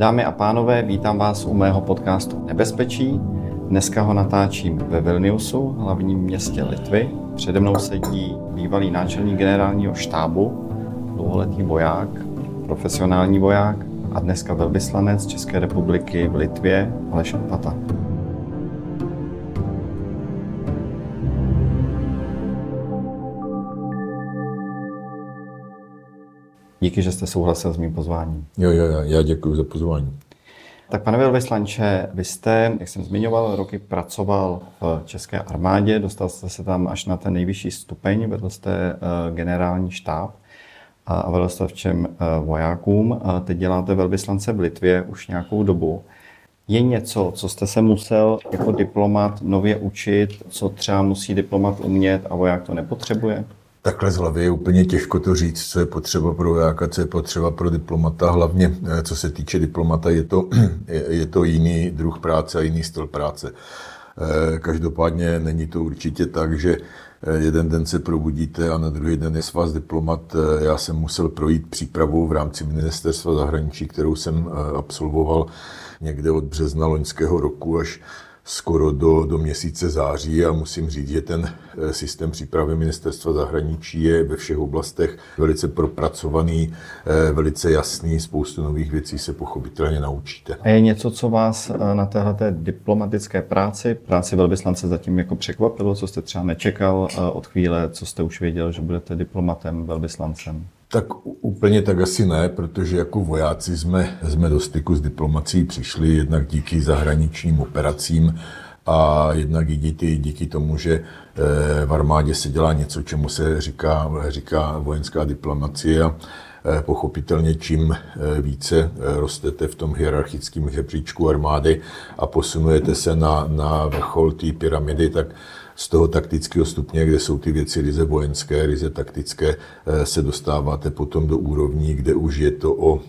Dámy a pánové, vítám vás u mého podcastu Nebezpečí. Dneska ho natáčím ve Vilniusu, hlavním městě Litvy. Přede mnou sedí bývalý náčelník generálního štábu, dlouholetý voják, profesionální voják a dneska velvyslanec České republiky v Litvě Aleš Pata. Díky, že jste souhlasil s mým pozváním. Jo, jo, jo, já děkuji za pozvání. Tak pane velvyslanče, vy jste, jak jsem zmiňoval, roky pracoval v České armádě, dostal jste se tam až na ten nejvyšší stupeň, vedl jste eh, generální štáb a vedl jste v čem eh, vojákům. Teď děláte velvyslance v Litvě už nějakou dobu. Je něco, co jste se musel jako diplomat nově učit, co třeba musí diplomat umět a voják to nepotřebuje? Takhle z hlavy je úplně těžko to říct, co je potřeba pro vojáka, co je potřeba pro diplomata. Hlavně, eh, co se týče diplomata, je to, je to jiný druh práce a jiný styl práce. Eh, každopádně není to určitě tak, že eh, jeden den se probudíte a na druhý den je s vás diplomat. Já jsem musel projít přípravu v rámci ministerstva zahraničí, kterou jsem absolvoval někde od března loňského roku až skoro do, do měsíce září a musím říct, že ten eh, systém přípravy ministerstva zahraničí je ve všech oblastech velice propracovaný, eh, velice jasný, spoustu nových věcí se pochopitelně naučíte. A je něco, co vás eh, na téhle diplomatické práci, práci velvyslance zatím jako překvapilo, co jste třeba nečekal od chvíle, co jste už věděl, že budete diplomatem, velvyslancem? Tak úplně tak asi ne, protože jako vojáci jsme, jsme do styku s diplomací přišli jednak díky zahraničním operacím a jednak i díky, díky tomu, že eh, v armádě se dělá něco, čemu se říká, říká vojenská diplomacie a eh, pochopitelně čím eh, více rostete v tom hierarchickém žebříčku armády a posunujete se na, na vrchol té pyramidy, tak z toho taktického stupně, kde jsou ty věci ryze vojenské, ryze taktické, eh, se dostáváte potom do úrovní, kde už je to o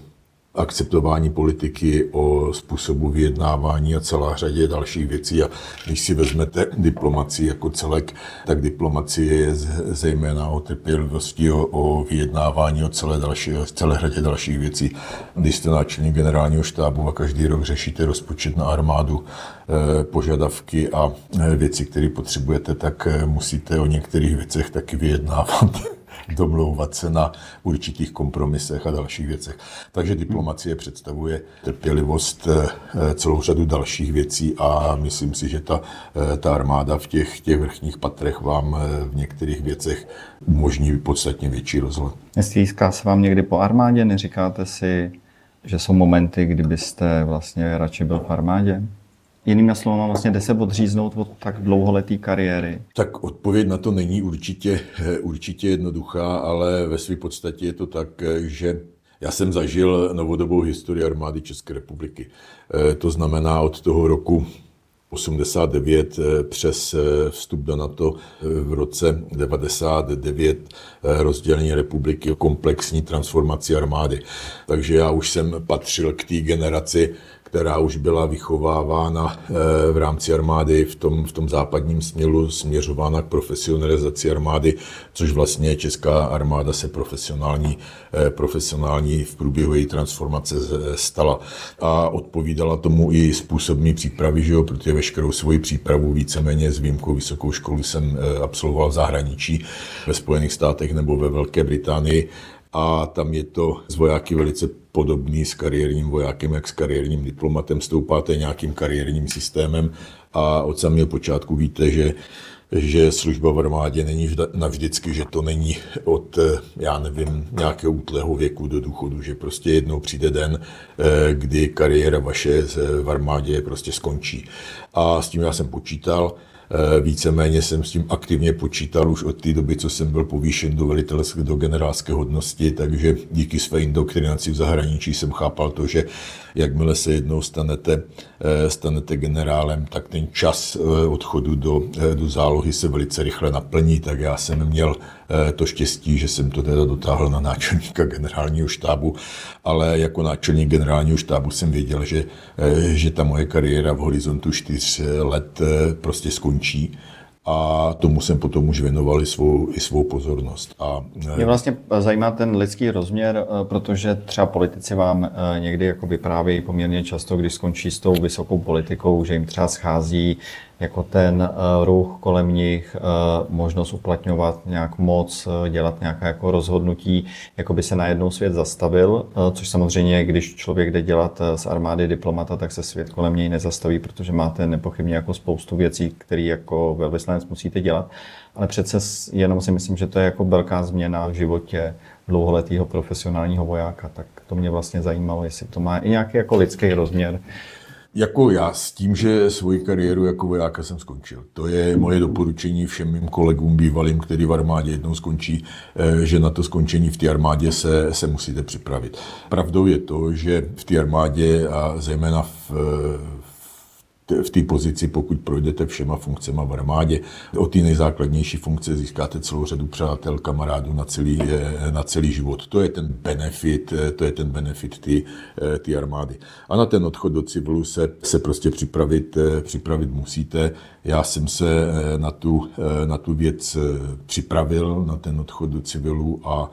akceptování politiky, o způsobu vyjednávání a celá řadě dalších věcí. A když si vezmete diplomaci jako celek, tak diplomacie je zejména o trpělivosti, o, o vyjednávání, o celé, další, o celé řadě dalších věcí. Když jste náčelník generálního štábu a každý rok řešíte rozpočet na armádu, eh, požadavky a eh, věci, které potřebujete, tak eh, musíte o některých věcech taky vyjednávat domlouvat se na určitých kompromisech a dalších věcech. Takže diplomacie představuje trpělivost eh, celou řadu dalších věcí a myslím si, že ta, eh, ta armáda v těch, těch vrchních patrech vám eh, v některých věcech umožní podstatně větší rozhled. Nestýská se vám někdy po armádě? Neříkáte si, že jsou momenty, kdybyste vlastně radši byl v armádě? Jinými slovy, vlastně jde se odříznout od tak dlouholetý kariéry? Tak odpověď na to není určitě, určitě jednoduchá, ale ve své podstatě je to tak, že já jsem zažil novodobou historii armády České republiky. Eh, to znamená od toho roku 89 eh, přes eh, vstup do NATO v roce 99 rozdělení republiky, komplexní transformaci armády. Takže já už jsem patřil k té generaci která už byla vychovávána eh, v rámci armády v tom, v tom západním směru, směřována k profesionalizaci armády, což vlastně česká armáda se profesionální, eh, profesionální v průběhu její transformace stala. A odpovídala tomu i způsob mý přípravy, že jo, protože veškerou svoji přípravu víceméně s výjimkou vysokou školu jsem eh, absolvoval v zahraničí, ve Spojených státech nebo ve Velké Británii a tam je to z vojáky velice podobný s kariérním vojákem, jak s kariérním diplomatem. Stoupáte nějakým kariérním systémem a od samého počátku víte, že že služba v armádě není navždycky, že to není od, já nevím, nějakého útlého věku do důchodu, že prostě jednou přijde den, eh, kdy kariéra vaše v armádě prostě skončí. A s tím já jsem počítal. Eh, víceméně jsem s tím aktivně počítal už od té doby, co jsem byl povýšen do velitelské, do generálské hodnosti, takže díky své indoktrinaci v zahraničí jsem chápal to, že jakmile se jednou stanete, eh, stanete generálem, tak ten čas eh, odchodu do, do zálohy se velice rychle naplní, tak já jsem měl to štěstí, že jsem to teda dotáhl na náčelníka generálního štábu, ale jako náčelník generálního štábu jsem věděl, že, že ta moje kariéra v horizontu čtyř let prostě skončí končí a tomu jsem potom už věnoval i svou, i svou pozornost. A, Mě vlastně zajímá ten lidský rozměr, protože třeba politici vám někdy jako vyprávějí poměrně často, když skončí s tou vysokou politikou, že jim třeba schází jako ten eh, ruch kolem nich, eh, možnost uplatňovat nějak moc, eh, dělat nějaké jako rozhodnutí, jako by se najednou svět zastavil, což samozřejmě, když člověk jde dělat z armády diplomata, tak se svět kolem něj nezastaví, protože máte nepochybně jako spoustu věcí, které jako velvyslanec musíte dělat. Ale přece jenom si myslím, že to je jako velká změna v životě dlouholetého profesionálního vojáka, tak to mě vlastně zajímalo, jestli to má i nějaký jako lidský rozměr. Jako já s tím, že svoji kariéru jako vojáka jsem skončil. To je moje doporučení všem mým kolegům bývalým, který v armádě jednou skončí, eh, že na to skončení v té armádě se, se musíte připravit. Pravdou je to, že v té armádě a zejména v, v té pozici, pokud projdete všema funkcemi v armádě. O ty nejzákladnější funkce získáte celou řadu přátel, kamarádů na celý, eh, na celý život. To je ten benefit, eh, to je ten benefit ty eh, armády. A na ten odchod do civilu se, se prostě připravit, připravit musíte. Já jsem se na tu, na tu věc připravil, na ten odchod do civilu a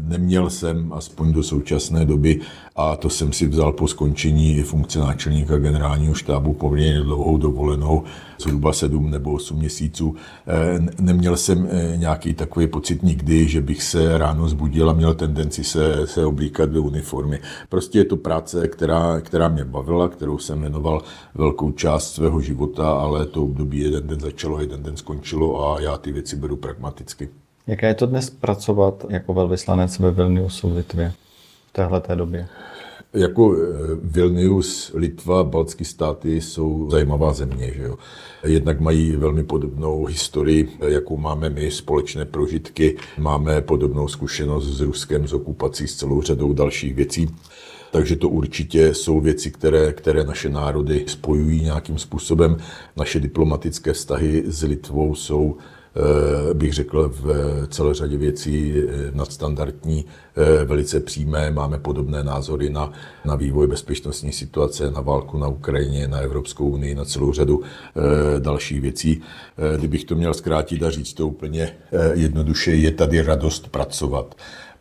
neměl jsem, aspoň do současné doby, a to jsem si vzal po skončení funkce náčelníka generálního štábu poměrně dlouhou dovolenou, zhruba sedm nebo osm měsíců. Eh, neměl jsem eh, nějaký takový pocit nikdy, že bych se ráno zbudil a měl tendenci se, se oblíkat do uniformy. Prostě je to práce, která, která mě bavila, kterou jsem jmenoval velkou část svého života, ale to období jeden den začalo, jeden den skončilo a já ty věci beru pragmaticky. Jaké je to dnes pracovat jako velvyslanec ve Vilniusu v Litvě v téhle době? Jako eh, Vilnius, Litva, Baltské státy jsou zajímavá země. Že jo? Jednak mají velmi podobnou historii, jakou máme my, společné prožitky. Máme podobnou zkušenost s Ruskem, s okupací, s celou řadou dalších věcí. Takže to určitě jsou věci, které, které naše národy spojují nějakým způsobem. Naše diplomatické vztahy s Litvou jsou bych řekl, v celé řadě věcí eh, nadstandardní, eh, velice přímé. Máme podobné názory na, na vývoj bezpečnostní situace, na válku na Ukrajině, na Evropskou unii, na celou řadu dalších věcí. Kdybych to měl zkrátit a říct to úplně jednoduše, je tady radost pracovat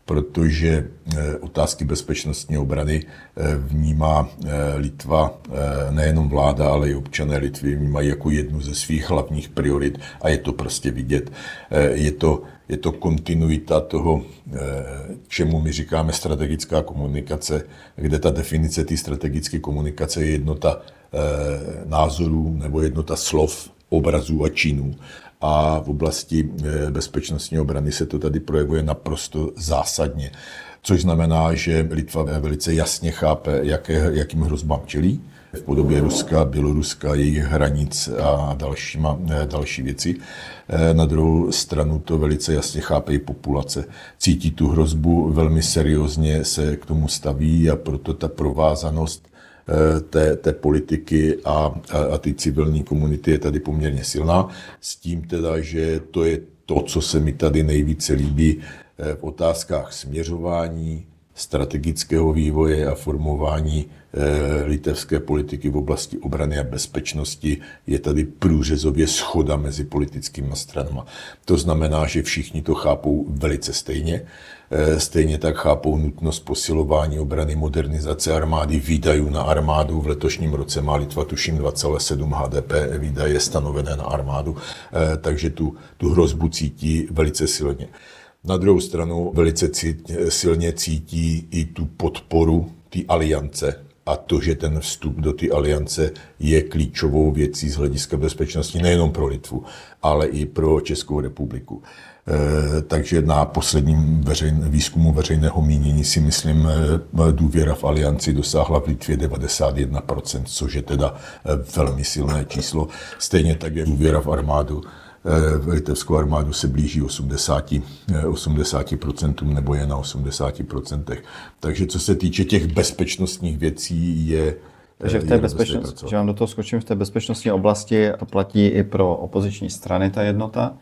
protože eh, otázky bezpečnostní obrany eh, vnímá eh, Litva, nejenom vláda, ale i občané Litvy vnímají jako jednu ze svých hlavních priorit a je to prostě vidět. Je to, je to kontinuita toho, čemu my říkáme strategická komunikace, kde ta definice té strategické komunikace je jednota názorů nebo jednota slov, obrazů a činů a v oblasti eh, bezpečnostní obrany se to tady projevuje naprosto zásadně. Což znamená, že Litva velice jasně chápe, jaké, jakým hrozbám čelí v podobě Ruska, Běloruska, jejich hranic a dalšíma, eh, další věci. Eh, na druhou stranu to velice jasně chápe i populace. Cítí tu hrozbu, velmi seriózně se k tomu staví a proto ta provázanost Eh, té, té politiky a, a, a ty civilní komunity je tady poměrně silná. S tím teda, že to je to, co se mi tady nejvíce líbí eh, v otázkách směřování, strategického vývoje a formování eh, litevské politiky v oblasti obrany a bezpečnosti je tady průřezově schoda mezi politickými stranami. To znamená, že všichni to chápou velice stejně. Eh, stejně tak chápou nutnost posilování obrany, modernizace armády, výdajů na armádu. V letošním roce má Litva tuším 2,7 HDP výdaje stanovené na armádu, eh, takže tu, tu hrozbu cítí velice silně. Na druhou stranu velice silně cítí i tu podporu té aliance a to, že ten vstup do té aliance je klíčovou věcí z hlediska bezpečnosti nejenom pro Litvu, ale i pro Českou republiku. E, takže na posledním veřejn, výzkumu veřejného mínění si myslím, e, důvěra v alianci dosáhla v Litvě 91%, což je teda e, velmi silné číslo. Stejně tak je důvěra v armádu litevskou armádu se blíží 80, 80% nebo je na 80%. Takže co se týče těch bezpečnostních věcí, je takže v té bezpečnosti, že vám do toho skočím, v té bezpečnostní oblasti to platí i pro opoziční strany ta jednota.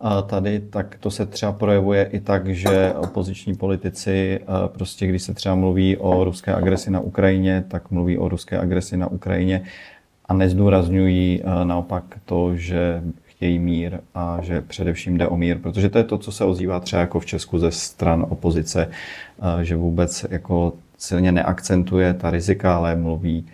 A tady tak to se třeba projevuje i tak, že opoziční politici prostě, když se třeba mluví o ruské agresi na Ukrajině, tak mluví o ruské agresi na Ukrajině a nezdůrazňují naopak to, že chtějí mír a že především jde o mír, protože to je to, co se ozývá třeba jako v Česku ze stran opozice, že vůbec jako silně neakcentuje ta rizika, ale mluví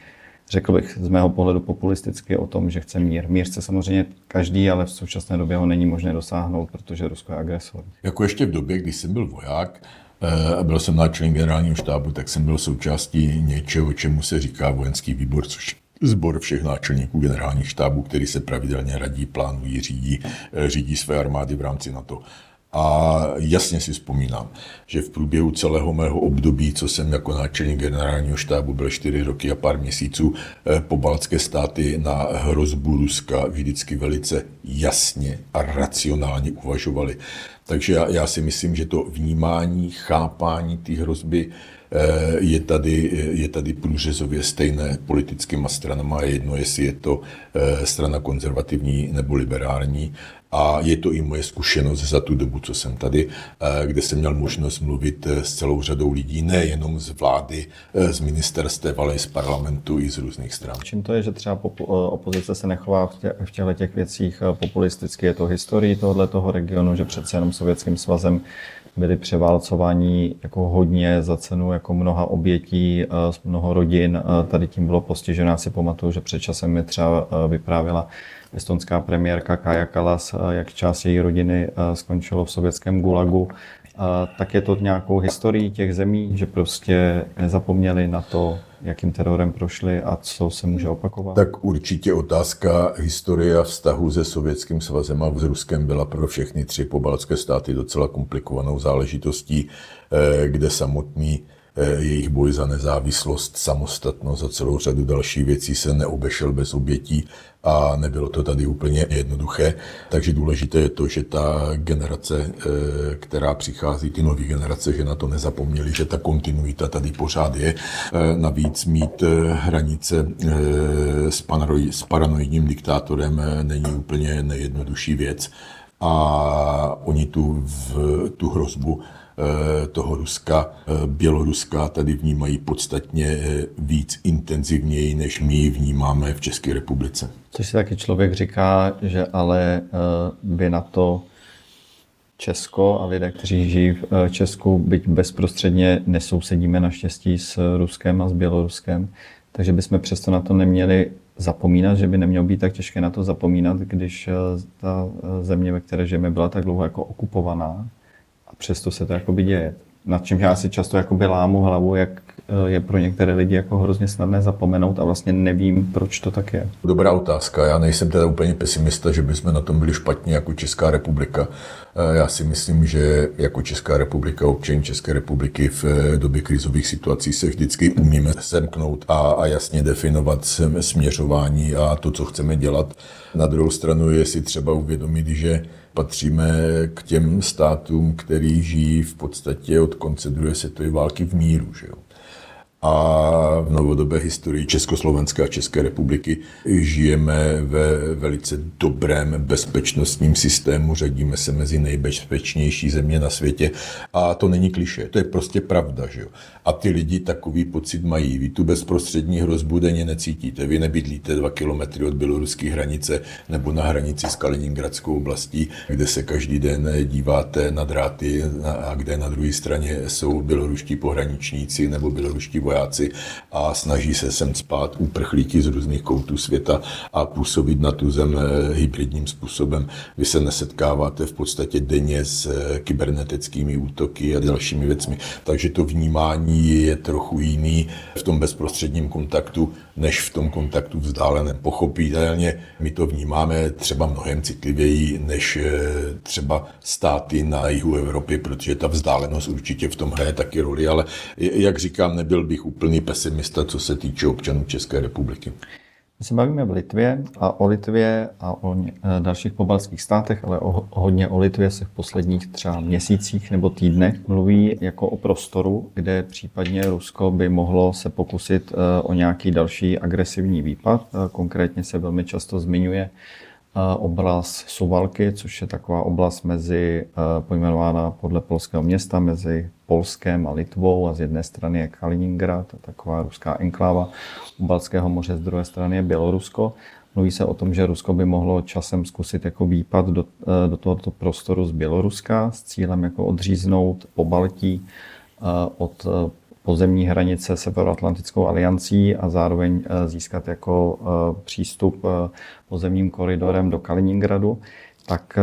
řekl bych z mého pohledu populisticky o tom, že chce mír. Mír chce samozřejmě každý, ale v současné době ho není možné dosáhnout, protože Rusko je agresor. Jako ještě v době, kdy jsem byl voják, eh, a byl jsem náčelník generálního štábu, tak jsem byl součástí něčeho, čemu se říká vojenský výbor, což zbor všech náčelníků generálních štábů, který se pravidelně radí, plánují, řídí, eh, řídí své armády v rámci NATO. A jasně si vzpomínám, že v průběhu celého mého období, co jsem jako náčelník generálního štábu byl čtyři roky a pár měsíců, eh, po baltské státy na hrozbu Ruska vždycky velice jasně a racionálně uvažovali. Takže já, já si myslím, že to vnímání, chápání té hrozby je tady, je tady průřezově stejné politickýma stranama. Je jedno, jestli je to eh, strana konzervativní nebo liberální. A je to i moje zkušenost za tu dobu, co jsem tady, eh, kde jsem měl možnost mluvit eh, s celou řadou lidí, nejenom z vlády, eh, z ministerstev, ale i z parlamentu, i z různých stran. Čím to je, že třeba opozice se nechová v těchto těch věcích populisticky? Je to historii tohoto toho regionu, že přece jenom Sovětským svazem byli převálcování jako hodně za cenu jako mnoha obětí, mnoho rodin. Tady tím bylo postiženo. Já si pamatuju, že před časem mi třeba vyprávěla estonská premiérka Kaja Kalas, jak část její rodiny skončilo v sovětském gulagu, tak je to nějakou historií těch zemí, že prostě nezapomněli na to, jakým terorem prošli a co se může opakovat? Tak určitě otázka historie vztahu se Sovětským svazem a s Ruskem byla pro všechny tři pobaltské státy docela komplikovanou záležitostí, eh, kde samotný jejich boj za nezávislost, samostatnost a celou řadu dalších věcí se neobešel bez obětí a nebylo to tady úplně jednoduché. Takže důležité je to, že ta generace, eh, která přichází, ty nové generace, že na to nezapomněli, že ta kontinuita tady pořád je. Eh, navíc mít hranice s paranoidním diktátorem není úplně nejjednodušší věc a oni tu, v, tu hrozbu Eh, toho Ruska, eh, Běloruska tady vnímají podstatně eh, víc intenzivněji, než my vnímáme v České republice. Což si taky člověk říká, že ale by na to Česko a lidé, kteří žijí v Česku, byť bezprostředně nesousedíme naštěstí s Ruskem a s Běloruskem, takže bychom přesto na to neměli zapomínat, že by nemělo být tak těžké na to zapomínat, když ta země, ve které žijeme, byla tak dlouho jako okupovaná přesto se to jakoby děje. Nad čím já si často jakoby lámu hlavu, jak eh, je pro některé lidi jako hrozně snadné zapomenout a vlastně nevím, proč to tak je. Dobrá otázka. Já nejsem teda úplně pesimista, že bychom na tom byli špatně jako Česká republika. Eh, já si myslím, že jako Česká republika, občan České republiky v eh, době krizových situací se vždycky umíme semknout a, a jasně definovat směřování a to, co chceme dělat. Na druhou stranu je si třeba uvědomit, že patříme k těm státům, který žijí v podstatě od konce druhé světové války v míru. Že jo? A v novodobé historii Československa a České republiky žijeme ve velice dobrém bezpečnostním systému, řadíme se mezi nejbezpečnější země na světě a to není kliše, to je prostě pravda. Že jo? A ty lidi takový pocit mají. Vy tu bezprostřední hrozbu denně necítíte. Vy nebydlíte dva kilometry od běloruské hranice nebo na hranici s Kaliningradskou oblastí, kde se každý den díváte na dráty a kde na druhé straně jsou běloruští pohraničníci nebo běloruští vojáci a snaží se sem spát uprchlíky z různých koutů světa a působit na tu zem eh, hybridním způsobem. Vy se nesetkáváte v podstatě denně s eh, kybernetickými útoky a dalšími věcmi. Takže to vnímání je trochu jiný v tom bezprostředním kontaktu, než v tom kontaktu vzdáleném. Pochopitelně my to vnímáme třeba mnohem citlivěji než eh, třeba státy na jihu Evropy, protože ta vzdálenost určitě v tom hraje taky roli, ale jak říkám, nebyl bych úplný pesimista, co se týče občanů České republiky. My se bavíme v Litvě a o Litvě a o eh, dalších pobalských státech, ale o, hodně o Litvě se v posledních třeba měsících nebo týdnech mluví jako o prostoru, kde případně Rusko by mohlo se pokusit eh, o nějaký další agresivní výpad. Eh, konkrétně se velmi často zmiňuje oblast Suvalky, což je taková oblast mezi, pojmenována podle polského města, mezi Polskem a Litvou a z jedné strany je Kaliningrad, taková ruská enkláva u Balckého moře, z druhé strany je Bělorusko. Mluví se o tom, že Rusko by mohlo časem zkusit jako výpad do, do tohoto prostoru z Běloruska s cílem jako odříznout po Baltí od pozemní hranice Severoatlantickou aliancí a zároveň získat jako přístup pozemním koridorem do Kaliningradu, tak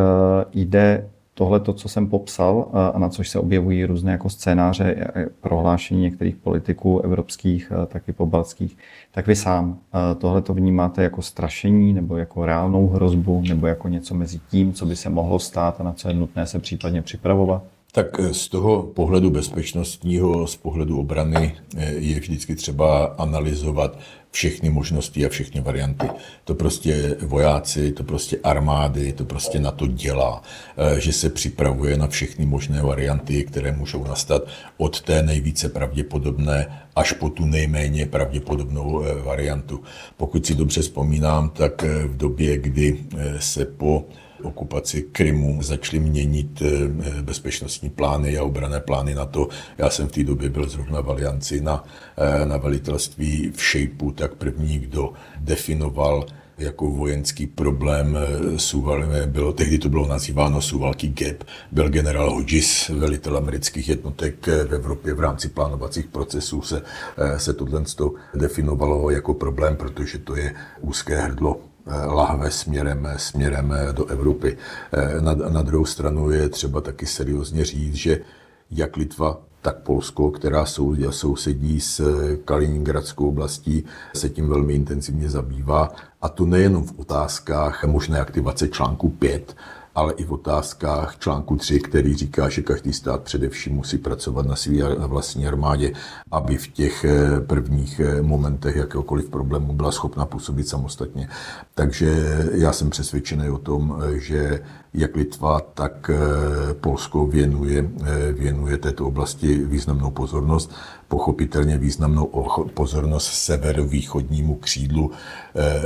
jde tohle, to, co jsem popsal a na což se objevují různé jako scénáře, prohlášení některých politiků evropských, taky pobaltských, tak vy sám tohle to vnímáte jako strašení nebo jako reálnou hrozbu nebo jako něco mezi tím, co by se mohlo stát a na co je nutné se případně připravovat? Tak eh, z toho pohledu bezpečnostního, z pohledu obrany eh, je vždycky třeba analyzovat všechny možnosti a všechny varianty. To prostě vojáci, to prostě armády, to prostě na to dělá, eh, že se připravuje na všechny možné varianty, které můžou nastat od té nejvíce pravděpodobné až po tu nejméně pravděpodobnou variantu. Pokud si dobře vzpomínám, tak v době, kdy se po okupaci Krymu začaly měnit eh, bezpečnostní plány a obrané plány na to. Já jsem v té době byl zrovna v alianci na, eh, na velitelství v Šejpu, tak první, kdo definoval jako vojenský problém eh, Suval, bylo, tehdy to bylo nazýváno Suvalký gap, byl generál Hodges, velitel amerických jednotek v Evropě v rámci plánovacích procesů se, se tohle definovalo jako problém, protože to je úzké hrdlo lahve směrem, směrem do Evropy. Eh, na, na druhou stranu je třeba taky seriózně říct, že jak Litva, tak Polsko, která sou, sousedí s Kaliningradskou oblastí, se tím velmi intenzivně zabývá. A to nejenom v otázkách možné aktivace článku 5, ale i v otázkách článku 3, který říká, že každý stát především musí pracovat na své vlastní armádě, aby v těch eh, prvních eh, momentech jakéhokoliv problému byla schopna působit samostatně. Takže já jsem přesvědčený o tom, eh, že jak Litva, tak Polsko věnuje, věnuje této oblasti významnou pozornost. Pochopitelně významnou pozornost severovýchodnímu křídlu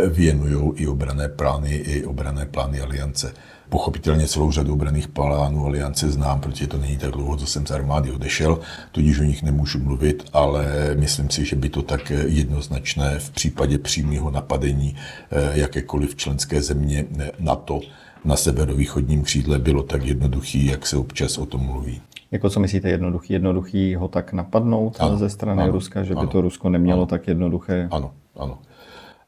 věnují i obrané plány, i obrané plány aliance. Pochopitelně celou řadu obraných plánů aliance znám, protože to není tak dlouho, co jsem z armády odešel, tudíž o nich nemůžu mluvit, ale myslím si, že by to tak jednoznačné v případě přímého napadení eh, jakékoliv členské země NATO na severovýchodním křídle bylo tak jednoduchý, jak se občas o tom mluví. Jako co myslíte jednoduchý? Jednoduchý ho tak napadnout ano, ze strany ano, Ruska, že ano, by to Rusko nemělo ano, tak jednoduché? Ano, ano.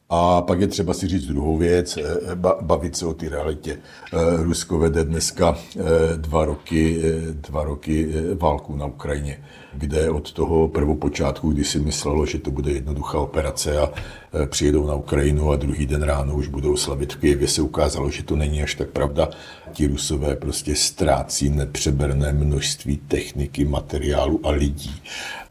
A pak je třeba si říct druhou věc, eh, bavit se o té realitě. Eh, Rusko vede dneska eh, dva roky, dva roky válku na Ukrajině, kde od toho prvopočátku, kdy si myslelo, že to bude jednoduchá operace a přijedou na Ukrajinu a druhý den ráno už budou slavit v Kijevě, se ukázalo, že to není až tak pravda. Ti Rusové prostě ztrácí nepřeberné množství techniky, materiálu a lidí.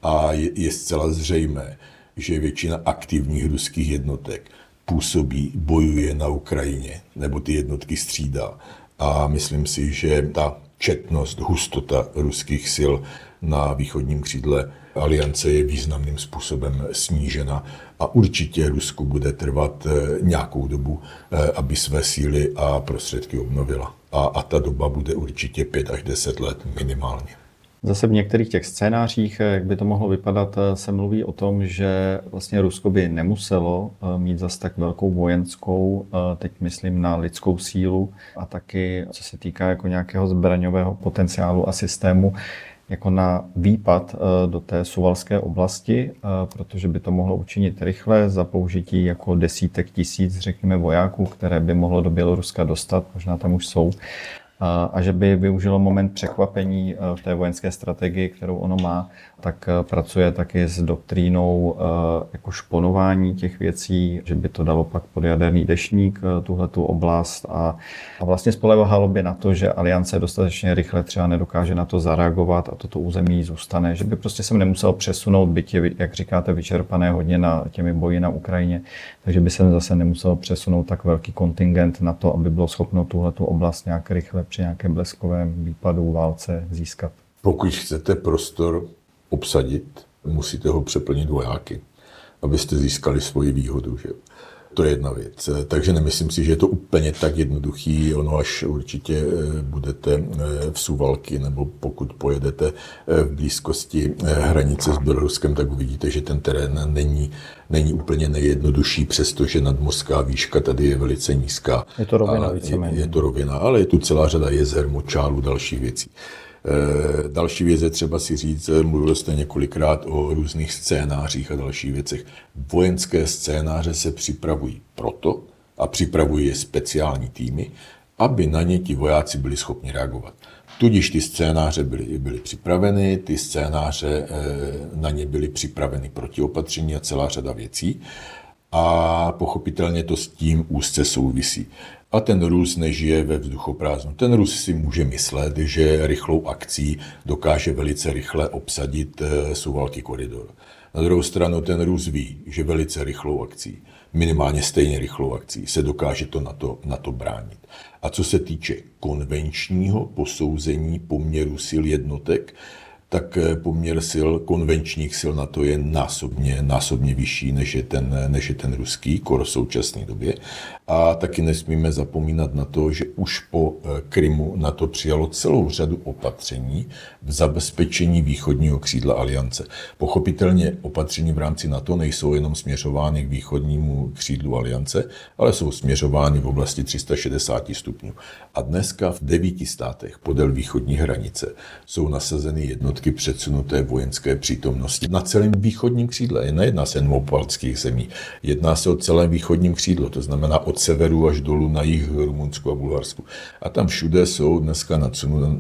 A je, je zcela zřejmé, že většina aktivních ruských jednotek působí, bojuje na Ukrajině, nebo ty jednotky střídá. A myslím si, že ta četnost, hustota ruských sil na východním křídle aliance je významným způsobem snížena a určitě Rusku bude trvat eh, nějakou dobu, eh, aby své síly a prostředky obnovila. A, a ta doba bude určitě 5 až 10 let minimálně. Zase v některých těch scénářích, eh, jak by to mohlo vypadat, eh, se mluví o tom, že vlastně Rusko by nemuselo eh, mít zase tak velkou vojenskou, teď myslím na lidskou sílu a taky co se týká jako nějakého zbraňového potenciálu a systému, jako na výpad do té suvalské oblasti, protože by to mohlo učinit rychle za použití jako desítek tisíc, řekněme, vojáků, které by mohlo do Běloruska dostat, možná tam už jsou a že by využilo moment překvapení v té vojenské strategii, kterou ono má, tak eh, pracuje taky s doktrínou eh, jako šponování těch věcí, že by to dalo pak pod jaderný dešník eh, tuhle tu oblast a, a vlastně spolehalo by na to, že aliance dostatečně rychle třeba nedokáže na to zareagovat a toto území zůstane, že by prostě se nemusel přesunout, byť jak říkáte, vyčerpané hodně na těmi boji na Ukrajině, takže by se zase nemusel přesunout tak velký kontingent na to, aby bylo schopno tuhle tu oblast nějak rychle při nějakém bleskovém výpadu válce získat. Pokud chcete prostor obsadit, musíte ho přeplnit vojáky, abyste získali svoji výhodu. Že? To je jedna věc. Takže nemyslím si, že je to úplně tak jednoduchý. Ono až určitě eh, budete eh, v Suvalky nebo pokud pojedete eh, v blízkosti hranice s Běloruskem, tak uvidíte, že ten terén není, není úplně nejjednodušší, přestože nadmořská výška tady je velice nízká. Je to rovina víceméně. Je, je to rovina, ale je tu celá řada jezer, močálů, dalších věcí. Eh, další věc je třeba si říct, eh, mluvil jste několikrát o různých scénářích a dalších věcech. Vojenské scénáře se připravují proto, a připravují je speciální týmy, aby na ně ti vojáci byli schopni reagovat. Tudíž ty scénáře byly, byly připraveny, ty scénáře eh, na ně byly připraveny protiopatření a celá řada věcí a pochopitelně to s tím úzce souvisí. A ten Rus nežije ve vzduchoprázdnu. Ten Rus si může myslet, že rychlou akcí dokáže velice rychle obsadit eh, Suvalky koridor. Na druhou stranu ten Rus ví, že velice rychlou akcí, minimálně stejně rychlou akcí, se dokáže to na to, na to bránit. A co se týče konvenčního posouzení poměru sil jednotek, tak eh, poměr sil, konvenčních sil na to je násobně, násobně vyšší, než je ten, než je ten ruský, kor v současné době. A taky nesmíme zapomínat na to, že už po eh, Krymu na to přijalo celou řadu opatření v zabezpečení východního křídla aliance. Pochopitelně opatření v rámci NATO nejsou jenom směřovány k východnímu křídlu aliance, ale jsou směřovány v oblasti 360 stupňů. A dneska v devíti státech podél východní hranice jsou nasazeny jednotky předsunuté vojenské přítomnosti na celém východním křídle. Nejedná se jen o zemí, jedná se o celém východním křídlo, to znamená od severu až dolů na jih Rumunsku a Bulharsku. A tam všude jsou dneska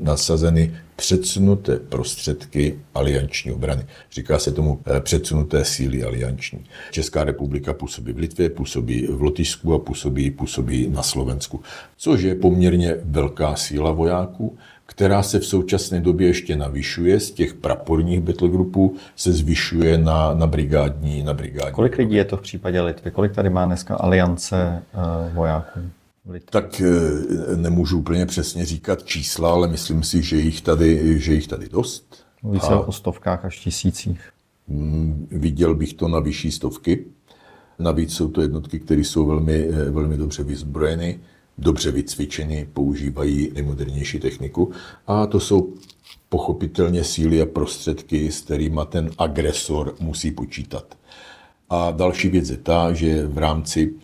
nasazeny předsunuté prostředky alianční obrany. Říká se tomu eh, předsunuté síly alianční. Česká republika působí v Litvě, působí v Lotyšsku a působí, působí na Slovensku, což je poměrně velká síla vojáků, která se v současné době ještě navyšuje. Z těch praporních battlegroupů se zvyšuje na, na brigádní, na brigádní. Kolik lidí je to v případě Litvy? Kolik tady má dneska aliance uh, Tak eh, nemůžu úplně přesně říkat čísla, ale myslím si, že jich tady, že jich tady dost. Více a o stovkách až tisících. Mm, viděl bych to na vyšší stovky. Navíc jsou to jednotky, které jsou velmi, eh, velmi dobře vyzbrojeny dobře vycvičeni, používají nejmodernější techniku a to jsou pochopitelně síly a prostředky, s kterými ten agresor musí počítat. A další věc je ta, že v rámci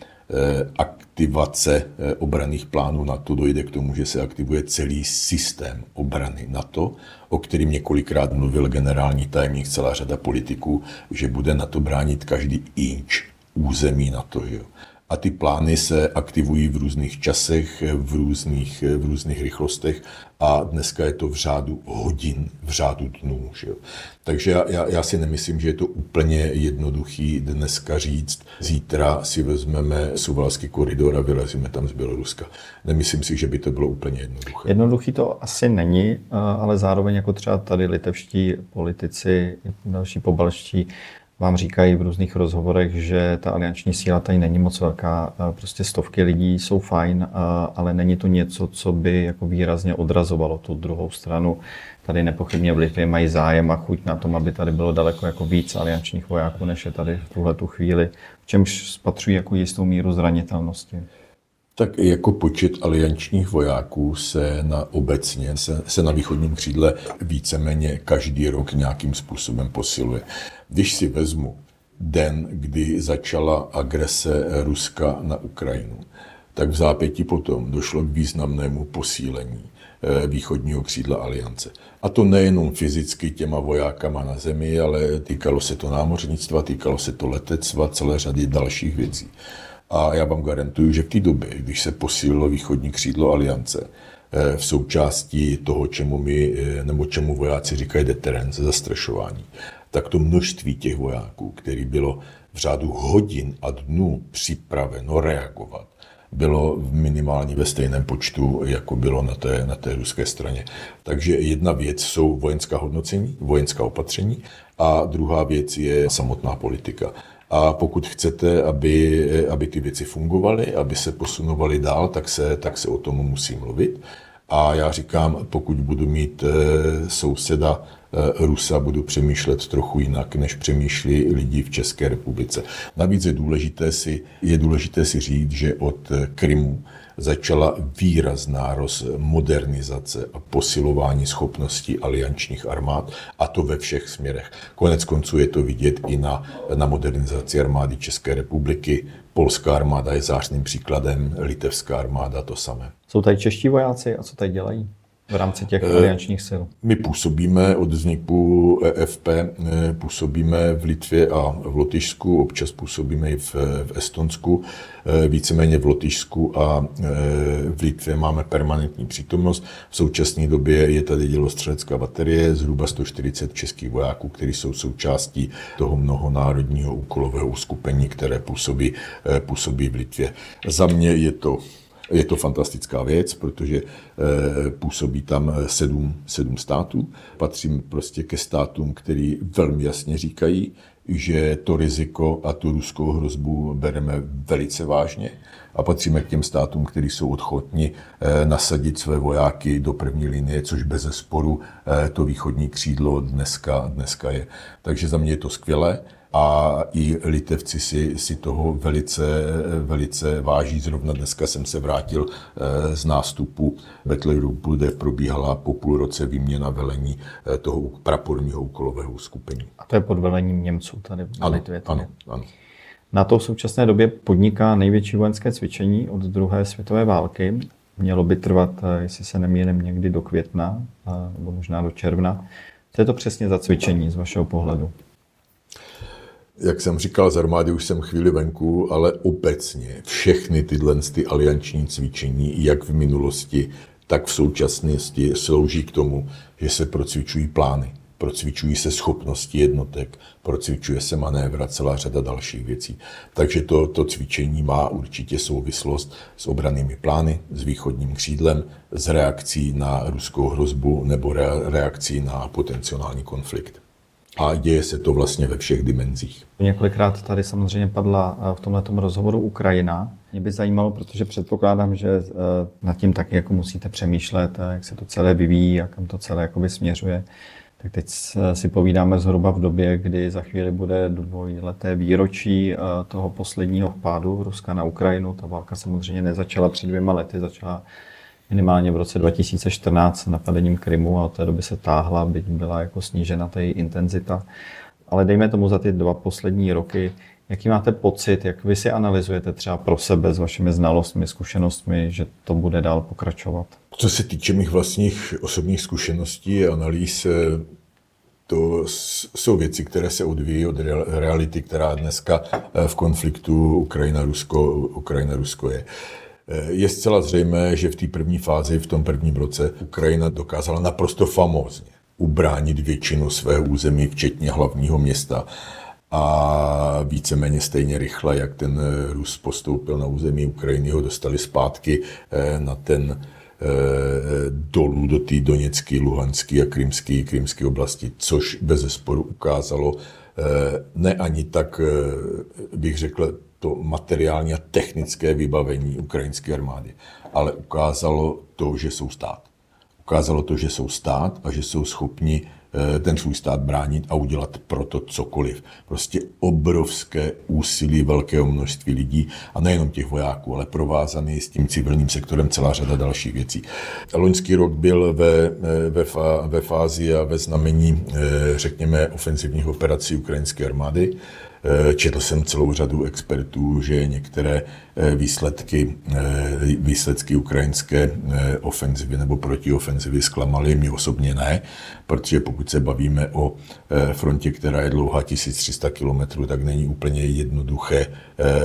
aktivace eh, obraných plánů NATO dojde k tomu, že se aktivuje celý systém obrany NATO, o kterým několikrát mluvil generální tajemník, celá řada politiků, že bude NATO bránit každý inč území NATO. Že jo a ty plány se aktivují v různých časech, v různých, v různých rychlostech a dneska je to v řádu hodin, v řádu dnů. Že jo? Takže já, já si nemyslím, že je to úplně jednoduchý dneska říct, zítra si vezmeme suvalský koridor a vylezíme tam z Běloruska. Nemyslím si, že by to bylo úplně jednoduché. Jednoduchý to asi není, ale zároveň jako třeba tady litevští politici, další pobalští vám říkají v různých rozhovorech, že ta alianční síla tady není moc velká. Prostě stovky lidí jsou fajn, ale není to něco, co by jako výrazně odrazovalo tu druhou stranu. Tady nepochybně v Litvě mají zájem a chuť na tom, aby tady bylo daleko jako víc aliančních vojáků, než je tady v tuhle tu chvíli, v čemž spatřují jako jistou míru zranitelnosti. Tak jako počet aliančních vojáků se na obecně, se, se na východním křídle víceméně každý rok nějakým způsobem posiluje. Když si vezmu den, kdy začala agrese Ruska na Ukrajinu, tak v zápěti potom došlo k významnému posílení eh, východního křídla aliance. A to nejenom fyzicky těma vojákama na zemi, ale týkalo se to námořnictva, týkalo se to letectva, celé řady dalších věcí. A já vám garantuju, že v té době, když se posílilo východní křídlo aliance, eh, v součástí toho, čemu my, eh, nebo čemu vojáci říkají deterrence, zastrašování, tak to množství těch vojáků, který bylo v řádu hodin a dnů připraveno reagovat, bylo minimálně ve stejném počtu, jako bylo na té, na té ruské straně. Takže jedna věc jsou vojenská hodnocení, vojenská opatření a druhá věc je samotná politika. A pokud chcete, aby, aby ty věci fungovaly, aby se posunovaly dál, tak se, tak se o tom musí mluvit. A já říkám, pokud budu mít eh, souseda Rusa budu přemýšlet trochu jinak, než přemýšlí lidi v České republice. Navíc je důležité si, je důležité si říct, že od Krymu začala výrazná modernizace a posilování schopností aliančních armád, a to ve všech směrech. Konec konců je to vidět i na, na modernizaci armády České republiky. Polská armáda je zářným příkladem, litevská armáda to samé. Jsou tady čeští vojáci a co tady dělají? V rámci těch eh, aliančních sil? My působíme od vzniku EFP, eh, působíme v Litvě a v Lotyšsku, občas působíme i v, v Estonsku, eh, víceméně v Lotyšsku a v Litvě máme permanentní přítomnost. V současné době je tady dělostřelecká baterie, zhruba 140 českých vojáků, kteří jsou součástí toho mnohonárodního úkolového uskupení, které působí, působí v Litvě. Za mě je to je to fantastická věc, protože eh, působí tam sedm, sedm států. Patřím prostě ke státům, který velmi jasně říkají, že to riziko a tu ruskou hrozbu bereme velice vážně a patříme k těm státům, kteří jsou odchotni eh, nasadit své vojáky do první linie, což bez sporu eh, to východní křídlo dneska, dneska je. Takže za mě je to skvělé a i litevci si, si toho velice, velice váží. Zrovna dneska jsem se vrátil eh, z nástupu Battle Groupu, kde probíhala po půl roce výměna velení eh, toho praporního úkolového skupení. A to je pod velením Němců tady v ano, Litvě? Ano, ano. Na to v současné době podniká největší vojenské cvičení od druhé světové války. Mělo by trvat, eh, jestli se nemýlím, někdy do května, nebo možná do června. Co je to přesně za cvičení z vašeho pohledu? Jak jsem říkal, z armády už jsem chvíli venku, ale obecně všechny tyhle ty alianční cvičení, jak v minulosti, tak v současnosti slouží k tomu, že se procvičují plány, procvičují se schopnosti jednotek, procvičuje se manévra, celá řada dalších věcí. Takže to, to cvičení má určitě souvislost s obranými plány, s východním křídlem, s reakcí na ruskou hrozbu nebo reakcí na potenciální konflikt a děje se to vlastně ve všech dimenzích. Několikrát tady samozřejmě padla eh, v tomto rozhovoru Ukrajina. Mě by zajímalo, protože předpokládám, že eh, nad tím taky jako musíte přemýšlet, eh, jak se to celé vyvíjí a kam to celé jakoby směřuje. Tak teď si povídáme zhruba v době, kdy za chvíli bude dvojleté výročí toho posledního vpádu Ruska na Ukrajinu. Ta válka samozřejmě nezačala před dvěma lety, začala minimálně v roce 2014 napadením Krymu a od té doby se táhla, byť byla jako snížena ta její intenzita. Ale dejme tomu za ty dva poslední roky, jaký máte pocit, jak vy si analyzujete třeba pro sebe s vašimi znalostmi, zkušenostmi, že to bude dál pokračovat? Co se týče mých vlastních osobních zkušeností a analýz, eh, to jsou věci, které se odvíjí od reality, která dneska eh, v konfliktu Ukrajina-Rusko Ukrajina, Rusko je. Je zcela zřejmé, že v té první fázi, v tom prvním roce, Ukrajina dokázala naprosto famózně ubránit většinu svého území, včetně hlavního města. A víceméně stejně rychle, jak ten Rus postoupil na území Ukrajiny, ho dostali zpátky eh, na ten eh, dolů do té Doněcké, Luhanské a Krymské, oblasti, což bez sporu ukázalo ne ani tak, bych řekl, to materiální a technické vybavení ukrajinské armády, ale ukázalo to, že jsou stát. Ukázalo to, že jsou stát a že jsou schopni eh, ten svůj stát bránit a udělat proto cokoliv. Prostě obrovské úsilí velkého množství lidí a nejenom těch vojáků, ale provázaný s tím civilním sektorem celá řada dalších věcí. Loňský rok byl ve, eh, ve, ve fázi a ve znamení, eh, řekněme, ofenzivních operací ukrajinské armády. Eh, četl jsem celou řadu expertů, že některé eh, výsledky, eh, výsledky ukrajinské ofenzivy nebo protiofenzivy zklamaly, mě osobně ne, protože pokud se bavíme o frontě, která je dlouhá 1300 km, tak není úplně jednoduché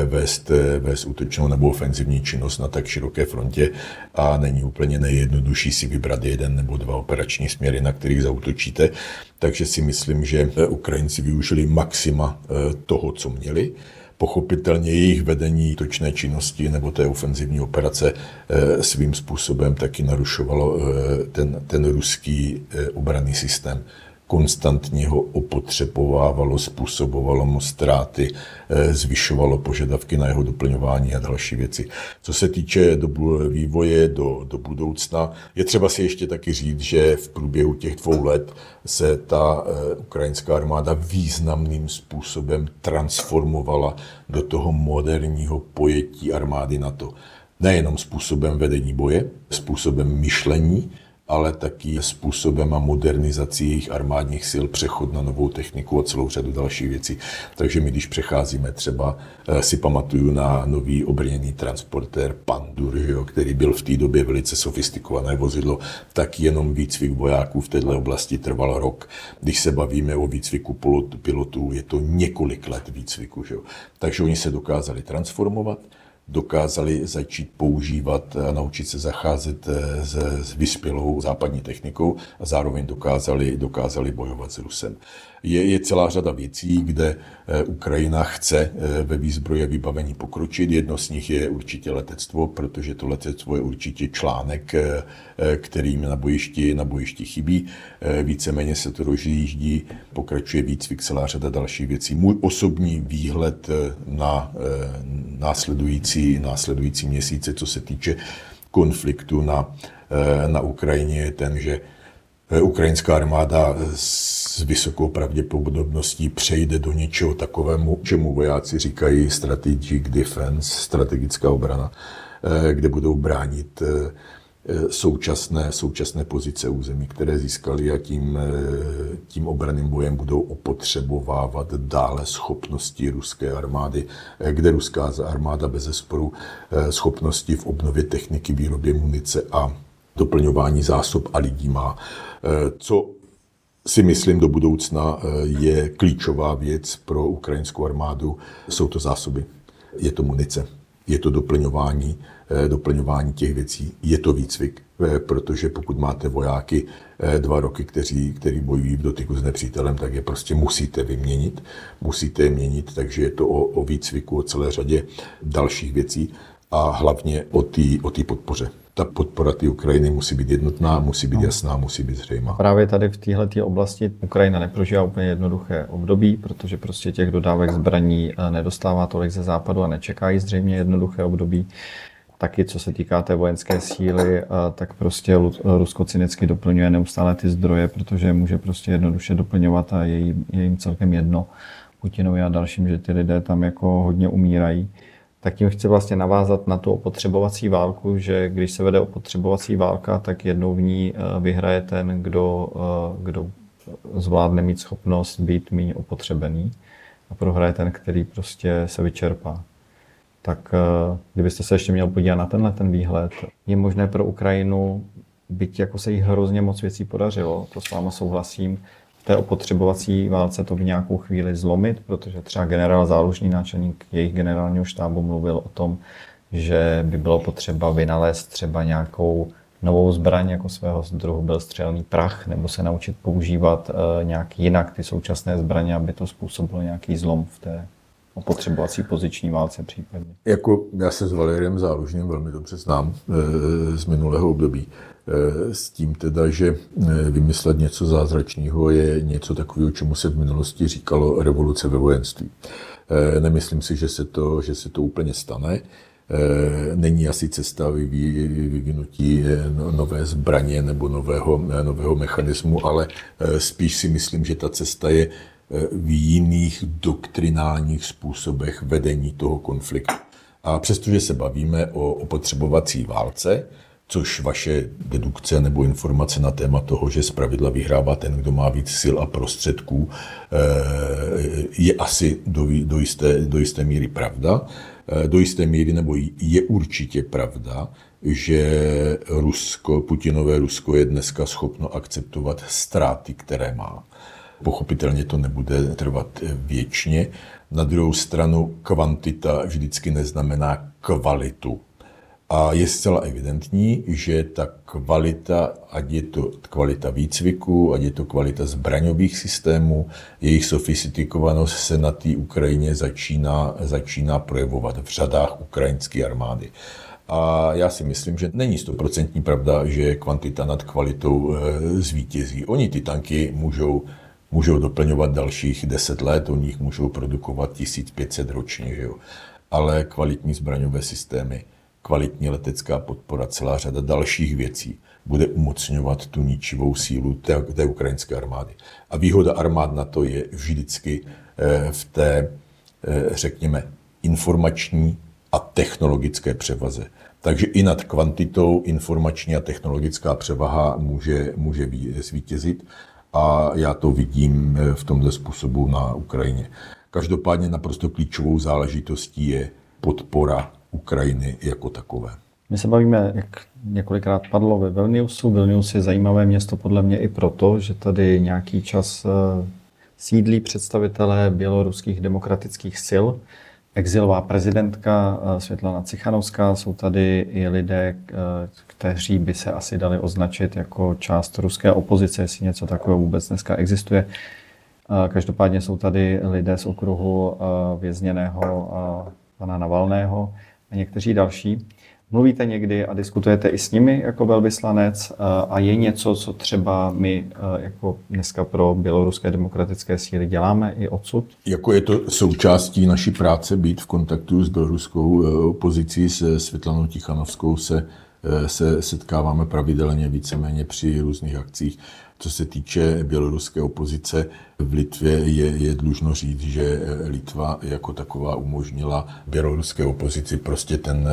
vést, vést útočnou nebo ofenzivní činnost na tak široké frontě a není úplně nejjednodušší si vybrat jeden nebo dva operační směry, na kterých zautočíte. Takže si myslím, že Ukrajinci využili maxima toho, co měli. Pochopitelně jejich vedení točné činnosti nebo té ofenzivní operace eh, svým způsobem taky narušovalo eh, ten, ten ruský eh, obranný systém. Konstantně ho opotřebovávalo, způsobovalo mu ztráty, eh, zvyšovalo požadavky na jeho doplňování a další věci. Co se týče dobu vývoje do, do budoucna, je třeba si ještě taky říct, že v průběhu těch dvou let se ta eh, ukrajinská armáda významným způsobem transformovala do toho moderního pojetí armády NATO. Nejenom způsobem vedení boje, způsobem myšlení, ale taky způsobem a modernizací jejich armádních sil, přechod na novou techniku a celou řadu dalších věcí. Takže my, když přecházíme třeba, eh, si pamatuju na nový obrněný transportér Pandur, jo, který byl v té době velice sofistikované vozidlo, tak jenom výcvik vojáků v této oblasti trval rok. Když se bavíme o výcviku pilotů, je to několik let výcviku. Že jo. Takže oni se dokázali transformovat, dokázali začít používat a naučit se zacházet eh, s, vyspělou západní technikou a zároveň dokázali, dokázali bojovat s Rusem je, je celá řada věcí, kde eh, Ukrajina chce eh, ve výzbroje vybavení pokročit. Jedno z nich je určitě letectvo, protože to letectvo je určitě článek, kterým na bojišti, na bojišti chybí. Víceméně se to rozjíždí, pokračuje výcvik, celá řada dalších věcí. Můj osobní výhled na následující, následující měsíce, co se týče konfliktu na, na Ukrajině, je ten, že ukrajinská armáda s vysokou pravděpodobností přejde do něčeho takovému, čemu vojáci říkají strategic defense, strategická obrana, eh, kde budou bránit eh, současné, současné pozice území, které získali a tím, eh, tím obraným bojem budou opotřebovávat dále schopnosti ruské armády, kde ruská armáda bez zesporu schopnosti v obnově techniky, výrobě munice a doplňování zásob a lidí má. Co si myslím do budoucna eh, je klíčová věc pro ukrajinskou armádu. Jsou to zásoby, je to munice, je to doplňování, eh, doplňování těch věcí, je to výcvik, eh, protože pokud máte vojáky dva roky, kteří, kteří bojují v dotyku s nepřítelem, tak je prostě musíte vyměnit, musíte je měnit, takže je to o, o výcviku, o celé řadě dalších věcí a hlavně o té o podpoře ta podpora té Ukrajiny musí být jednotná, musí být no. jasná, musí být zřejmá. Právě tady v téhle oblasti Ukrajina neprožívá úplně jednoduché období, protože prostě těch dodávek zbraní eh, nedostává tolik ze západu a nečekají zřejmě jednoduché období. Taky co se týká té vojenské síly, eh, tak prostě Rusko cynicky doplňuje neustále ty zdroje, protože může prostě jednoduše doplňovat a je jim, je jim celkem jedno Putinovi a dalším, že ty lidé tam jako hodně umírají tak tím chci vlastně navázat na tu opotřebovací válku, že když se vede opotřebovací válka, tak jednou v ní eh, vyhraje ten, kdo, eh, kdo zvládne mít schopnost být méně opotřebený a prohraje ten, který prostě se vyčerpá. Tak eh, kdybyste se ještě měl podívat na tenhle ten výhled, je možné pro Ukrajinu, byť jako se jí hrozně moc věcí podařilo, to s váma souhlasím, té opotřebovací válce to v nějakou chvíli zlomit, protože třeba generál záložní náčelník jejich generálního štábu mluvil o tom, že by bylo potřeba vynalézt třeba nějakou novou zbraň jako svého druhu. Byl střelný prach, nebo se naučit používat uh, nějak jinak ty současné zbraně, aby to způsobilo nějaký zlom v té opotřebovací poziční válce případně. Jako já se s Valeriem Zálužným velmi dobře znám e, z minulého období. E, s tím teda, že e, vymyslet něco zázračného je něco takového, čemu se v minulosti říkalo revoluce ve vojenství. Nemyslím si, že se to, že se to úplně stane. Není asi cesta vyvinutí no, nové zbraně nebo nového, nového mechanismu, ale spíš si myslím, že ta cesta je v jiných doktrinálních způsobech vedení toho konfliktu. A přestože se bavíme o opotřebovací válce, což vaše dedukce nebo informace na téma toho, že zpravidla vyhrává ten, kdo má víc sil a prostředků, eh, je asi do, do, jisté, do jisté míry pravda. Eh, do jisté míry, nebo je určitě pravda, že Rusko, Putinové Rusko je dneska schopno akceptovat ztráty, které má. Pochopitelně to nebude trvat věčně. Na druhou stranu kvantita vždycky neznamená kvalitu. A je zcela evidentní, že ta kvalita, ať je to kvalita výcviku, ať je to kvalita zbraňových systémů, jejich sofistikovanost se na té Ukrajině začíná, začíná projevovat v řadách ukrajinské armády. A já si myslím, že není stoprocentní pravda, že kvantita nad kvalitou zvítězí. Oni ty tanky můžou můžou doplňovat dalších 10 let, o nich můžou produkovat 1500 ročně, že jo. ale kvalitní zbraňové systémy, kvalitní letecká podpora, celá řada dalších věcí bude umocňovat tu ničivou sílu té, té ukrajinské armády. A výhoda armád na to je vždycky eh, v té, eh, řekněme, informační a technologické převaze. Takže i nad kvantitou informační a technologická převaha může, může zvítězit a já to vidím eh, v tomto způsobu na Ukrajině. Každopádně naprosto klíčovou záležitostí je podpora Ukrajiny jako takové. My se bavíme, jak několikrát padlo ve Vilniusu. Vilnius je zajímavé město podle mě i proto, že tady nějaký čas eh, sídlí představitelé běloruských demokratických sil, exilová prezidentka eh, Světlana Cichanovská, jsou tady i lidé, eh, kteří by se asi dali označit jako část ruské opozice, jestli něco takového vůbec dneska existuje. Eh, každopádně jsou tady lidé z okruhu vězněného pana Navalného a někteří další. Mluvíte někdy a diskutujete i s nimi jako velvyslanec a je něco, co třeba my jako dneska pro běloruské demokratické síly děláme i odsud? Jako je to součástí naší práce být v kontaktu s běloruskou e, opozicí, se Světlanou Tichanovskou se, se setkáváme pravidelně víceméně při různých akcích. Co se týče běloruské opozice, v Litvě je, je dlužno říct, že Litva jako taková umožnila běloruské opozici prostě ten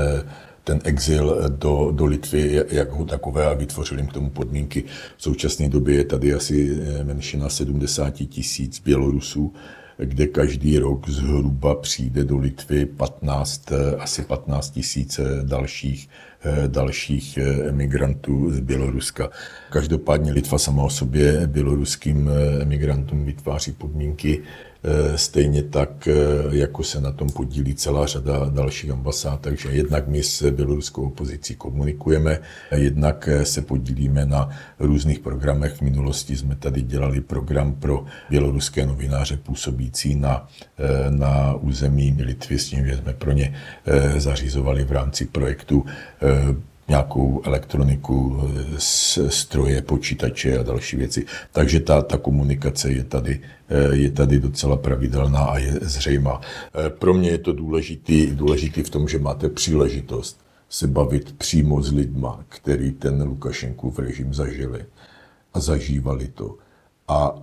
ten exil do, do Litvy jako takové a vytvořili jim k tomu podmínky. V současné době je tady asi eh, menšina 70 tisíc Bělorusů, kde každý rok zhruba přijde do Litvy 15, eh, asi 15 tisíc eh, dalších, dalších emigrantů z Běloruska. Každopádně Litva sama o sobě běloruským emigrantům vytváří podmínky, Eh, stejně tak, eh, jako se na tom podílí celá řada dalších ambasád. Takže jednak my s běloruskou opozicí komunikujeme, jednak eh, se podílíme na různých programech. V minulosti jsme tady dělali program pro běloruské novináře působící na, na území Litvy, s tím, že jsme pro ně zařizovali v rámci projektu nějakou elektroniku, stroje, počítače a další věci. Takže ta, ta komunikace je tady, eh, je tady docela pravidelná a je zřejmá. Eh, pro mě je to důležitý, důležitý v tom, že máte příležitost se bavit přímo s lidma, který ten Lukašenkův režim zažili a zažívali to. A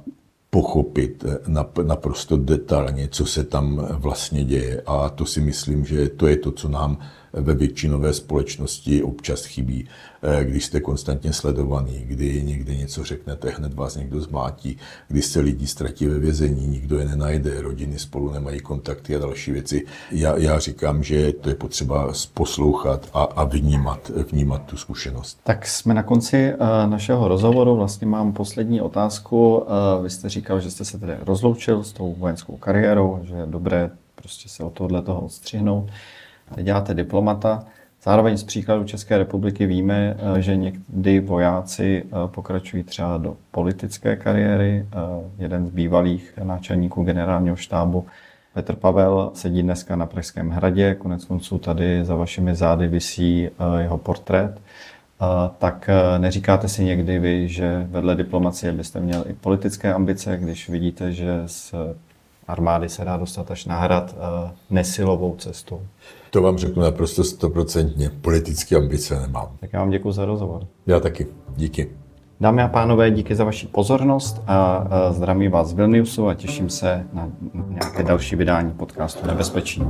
pochopit eh, naprosto detailně, co se tam vlastně děje. A to si myslím, že to je to, co nám ve většinové společnosti občas chybí, eh, když jste konstantně sledovaný, kdy někde něco řeknete, hned vás někdo zmátí, když se lidi ztratí ve vězení, nikdo je nenajde, rodiny spolu nemají kontakty a další věci. Já, já říkám, že to je potřeba poslouchat a, a vnímat, vnímat tu zkušenost. Tak jsme na konci uh, našeho rozhovoru. Vlastně mám poslední otázku. Uh, vy jste říkal, že jste se tedy rozloučil s tou vojenskou kariérou, že je dobré prostě se od tohle toho odstřihnout děláte diplomata. Zároveň z příkladu České republiky víme, eh, že někdy vojáci eh, pokračují třeba do politické kariéry. Eh, jeden z bývalých náčelníků generálního štábu Petr Pavel sedí dneska na Pražském hradě, konec konců tady za vašimi zády visí jeho portrét. Tak neříkáte si někdy vy, že vedle diplomacie byste měl i politické ambice, když vidíte, že z armády se dá dostat až na hrad nesilovou cestou? To vám řeknu naprosto stoprocentně. Politické ambice nemám. Tak já vám děkuji za rozhovor. Já taky. Díky. Dámy a pánové, díky za vaši pozornost a zdravím vás z Vilniusu a těším se na nějaké další vydání podcastu Nebezpečí.